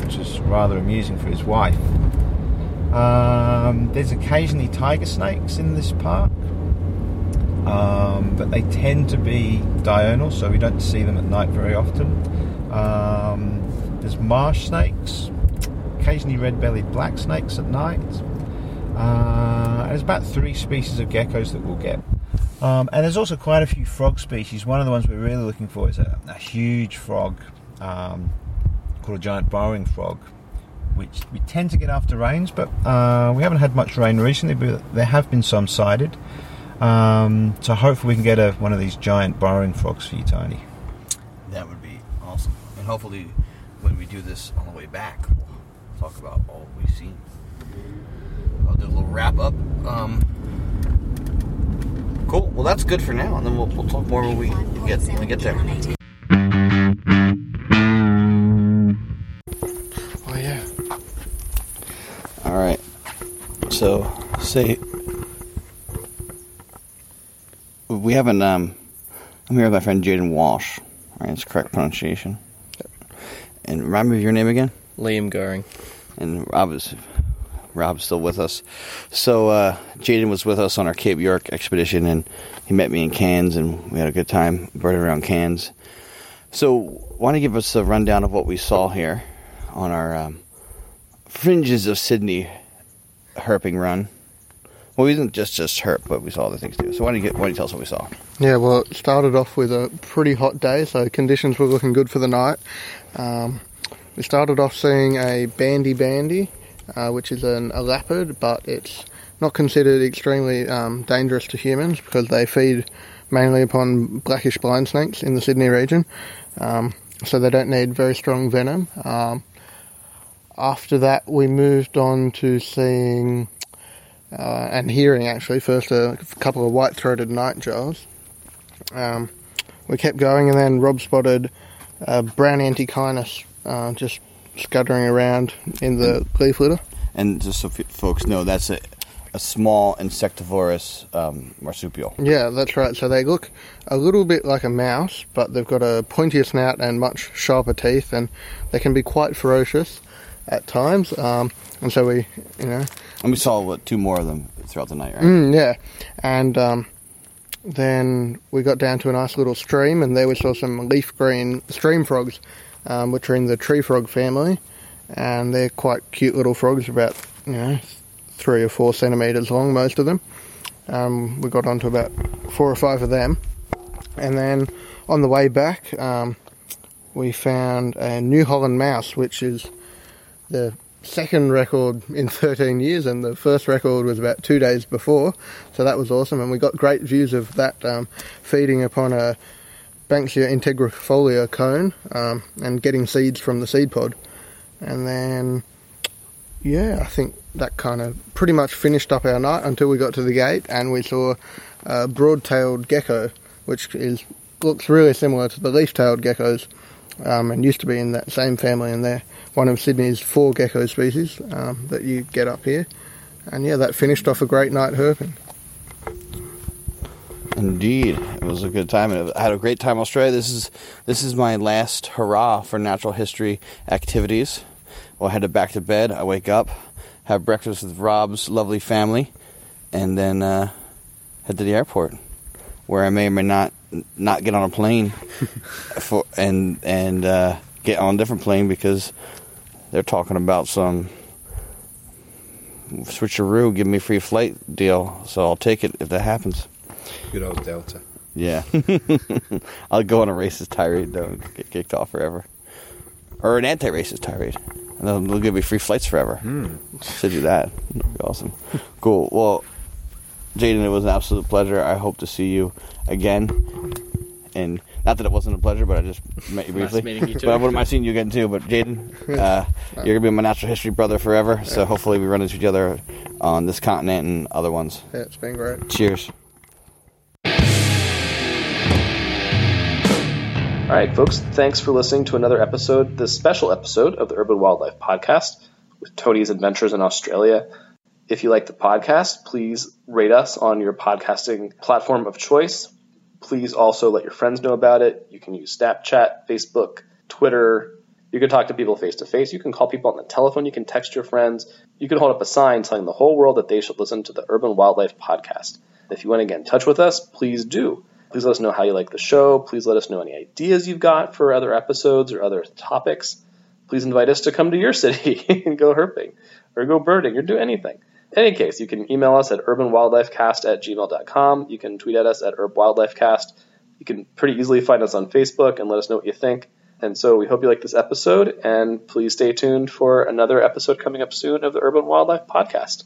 which is rather amusing for his wife. Um, there's occasionally tiger snakes in this park, um, but they tend to be diurnal, so we don't see them at night very often. Um, there's marsh snakes, occasionally red-bellied black snakes at night. Uh, there's about three species of geckos that we'll get. Um, and there's also quite a few frog species. One of the ones we're really looking for is a, a huge frog um, called a giant burrowing frog, which we tend to get after rains, but uh, we haven't had much rain recently, but there have been some sighted. Um, so hopefully we can get a, one of these giant burrowing frogs for you, Tony. That would be awesome. And hopefully, when we do this on the way back, we'll talk about all we've seen. I'll do a little wrap up. Um, cool. Well, that's good for now, and then we'll, we'll talk more when we get when we get there. Oh yeah. All right. So say we haven't. Um, I'm here with my friend Jaden Walsh. Right, that's correct pronunciation. And remind me of your name again. Liam Goring. And Rob is Rob's still with us. So uh, Jaden was with us on our Cape York expedition, and he met me in Cairns, and we had a good time birding around Cairns. So, why don't you give us a rundown of what we saw here on our um, fringes of Sydney herping run? Well, we didn't just just herp, but we saw other things too. So, why don't you get, why don't you tell us what we saw? Yeah, well, it started off with a pretty hot day, so conditions were looking good for the night. Um, we started off seeing a bandy bandy, uh, which is an, elapid, but it's not considered extremely um, dangerous to humans because they feed mainly upon blackish blind snakes in the Sydney region, um, so they don't need very strong venom. Um, after that, we moved on to seeing uh, and hearing actually first a couple of white-throated nightjars. Um, we kept going, and then Rob spotted a brown antechinus uh, just scuttering around in the leaf litter. And just so f- folks know, that's a, a small insectivorous um, marsupial. Yeah, that's right. So they look a little bit like a mouse, but they've got a pointier snout and much sharper teeth, and they can be quite ferocious at times. Um, and so we, you know, And we saw what two more of them throughout the night, right? Mm, yeah, and um, then we got down to a nice little stream, and there we saw some leaf green stream frogs, um, which are in the tree frog family, and they're quite cute little frogs, about you know three or four centimeters long, most of them. Um, we got onto about four or five of them, and then on the way back, um, we found a New Holland mouse, which is the second record in 13 years, and the first record was about two days before. So that was awesome, and we got great views of that um, feeding upon a Banksia integrifolia cone um, and getting seeds from the seed pod. And then, yeah, I think that kind of pretty much finished up our night until we got to the gate and we saw a broad-tailed gecko, which is looks really similar to the leaf-tailed geckos um, and used to be in that same family, and they're one of Sydney's four gecko species um, that you get up here. And yeah, that finished off a great night herping. Indeed, it was a good time. and I had a great time in Australia. This is this is my last hurrah for natural history activities. Well, I head back to bed. I wake up, have breakfast with Rob's lovely family, and then uh, head to the airport, where I may or may not not get on a plane, for and and uh, get on a different plane because they're talking about some switcheroo, give me free flight deal. So I'll take it if that happens. Good old Delta. Yeah. I'll go on a racist tirade though and get kicked off forever. Or an anti racist tirade. And they'll, they'll give me free flights forever. Should do that. That'd be awesome. cool. Well, Jaden, it was an absolute pleasure. I hope to see you again. And not that it wasn't a pleasure, but I just met you briefly. meeting you too. But I wouldn't mind seeing you again too. But Jaden, uh, you're gonna be my natural history brother forever. So hopefully we run into each other on this continent and other ones. Yeah, it's been great. Cheers. All right, folks, thanks for listening to another episode, this special episode of the Urban Wildlife Podcast with Tony's Adventures in Australia. If you like the podcast, please rate us on your podcasting platform of choice. Please also let your friends know about it. You can use Snapchat, Facebook, Twitter. You can talk to people face to face. You can call people on the telephone. You can text your friends. You can hold up a sign telling the whole world that they should listen to the Urban Wildlife Podcast. If you want to get in touch with us, please do. Please let us know how you like the show. Please let us know any ideas you've got for other episodes or other topics. Please invite us to come to your city and go herping or go birding or do anything. In any case, you can email us at urbanwildlifecast at gmail.com. You can tweet at us at urbwildlifecast. You can pretty easily find us on Facebook and let us know what you think. And so we hope you like this episode, and please stay tuned for another episode coming up soon of the Urban Wildlife Podcast.